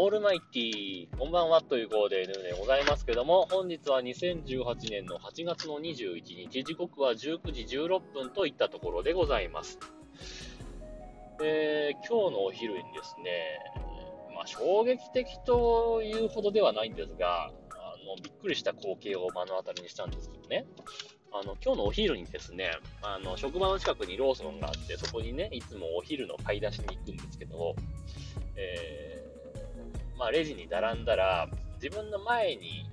オールマイティー、こんばんはという号で N でございますけども、本日は2018年の8月の21日、時刻は19時16分といったところでございます。えー、今日のお昼にですね、まあ、衝撃的というほどではないんですが、あの、びっくりした光景を目の当たりにしたんですけどね、あの、今日のお昼にですね、あの、職場の近くにローソンがあって、そこにね、いつもお昼の買い出しに行くんですけど、え、まあ、レジに並んだら、自分の前に、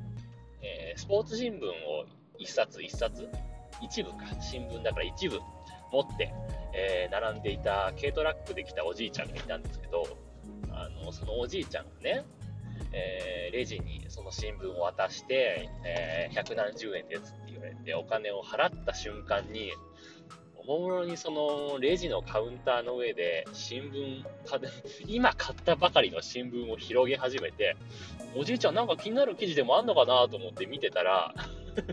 えー、スポーツ新聞を1冊1冊一部か、新聞だから一部持って、えー、並んでいた軽トラックで来たおじいちゃんがいたんですけど、あの、そのおじいちゃんがね、えー、レジにその新聞を渡して、えー、百何十円ですって言われて、お金を払った瞬間に、おもむろにそのレジのカウンターの上で新聞、今買ったばかりの新聞を広げ始めて、おじいちゃんなんか気になる記事でもあんのかなと思って見てたら、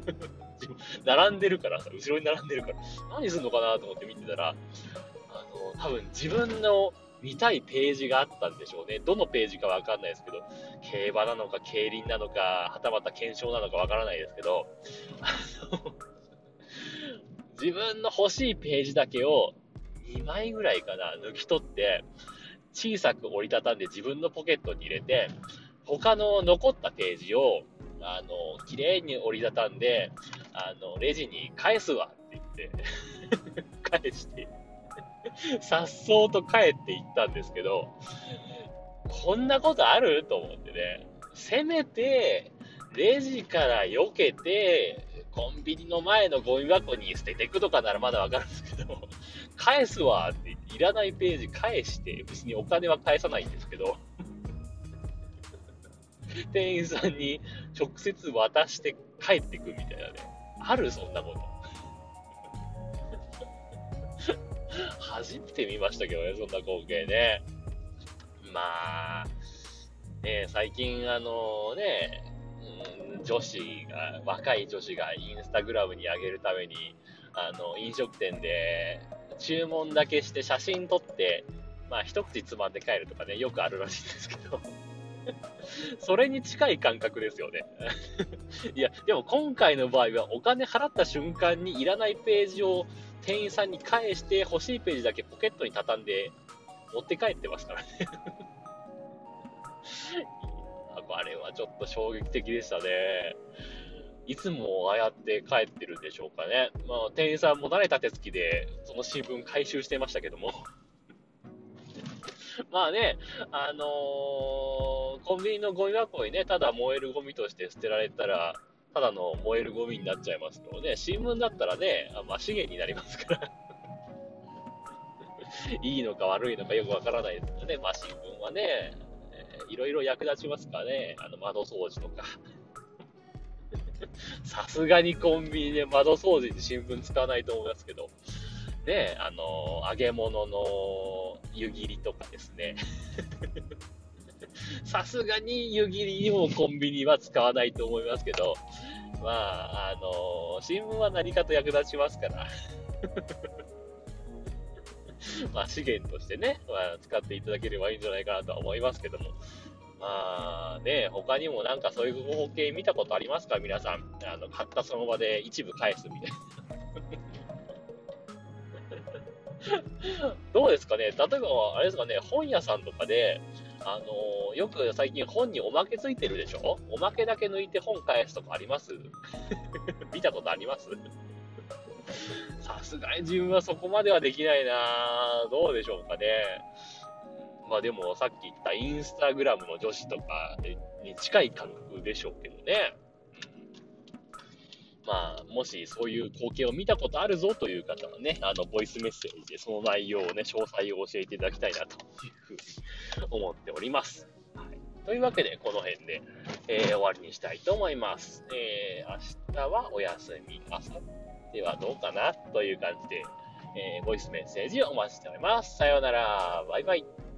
並んでるからさ、後ろに並んでるから、何すんのかなと思って見てたら、あの、多分自分の見たいページがあったんでしょうね。どのページかわかんないですけど、競馬なのか、競輪なのか、はたまた検証なのかわからないですけど、あの自分の欲しいページだけを2枚ぐらいかな、抜き取って、小さく折りたたんで自分のポケットに入れて、他の残ったページを、あの、綺麗に折りたたんで、あの、レジに返すわって言って 返してさっそうと帰っていったんですけど、こんなことある？と思ってね、せめて、レジから避けて、コンビニの前のゴミ箱に捨てていくとかならまだわかるんですけど、返すわって、いらないページ返して、別にお金は返さないんですけど、店員さんに直接渡して帰ってくみたいなね。あるそんなこと。初めて見ましたけどね、そんな光景ね。まあ、ね、最近あのね、女子が、若い女子がインスタグラムに上げるために、あの、飲食店で注文だけして写真撮って、まあ一口つまんで帰るとかね、よくあるらしいんですけど。それに近い感覚ですよね。いや、でも今回の場合はお金払った瞬間にいらないページを店員さんに返して欲しいページだけポケットに畳んで持って帰ってますからね あれはちょっと衝撃的でしたね。いつもああやって帰ってるんでしょうかね。まあ、店員さんも慣れた手つきで、その新聞回収してましたけども。まあね、あのー、コンビニのゴミ箱にね、ただ燃えるゴミとして捨てられたら、ただの燃えるゴミになっちゃいますけどね、新聞だったらね、まあ、資源になりますから いいのか悪いのかよくわからないですけどね、まあ新聞はね、いろいろ役立ちますかね。あの、窓掃除とか。さすがにコンビニで窓掃除に新聞使わないと思いますけど、ね、あの、揚げ物の湯切りとかですね。さすがに湯切りにもコンビニは使わないと思いますけど、まあ、あの、新聞は何かと役立ちますから。まあ、資源としてね、まあ、使っていただければいいんじゃないかなとは思いますけども。まあね、他にもなんかそういう光景見たことありますか？皆さん。あの、買ったその場で一部返すみたいな。どうですかね？例えば、あれですかね、本屋さんとかで、あのー、よく最近本におまけついてるでしょ？おまけだけ抜いて本返すとかあります？見たことあります？さすがに自分はそこまではできないなどうでしょうかね。まあでもさっき言ったインスタグラムの女子とかに近い感覚でしょうけどね。まあ、もしそういう光景を見たことあるぞという方はね、あの、ボイスメッセージでその内容をね、詳細を教えていただきたいなというふうに思っております。はい。というわけで、この辺で、えー、終わりにしたいと思います。えー、明日はお休み、ではどうかなという感じで、えー、ボイスメッセージをお待ちしております。さようなら。バイバイ。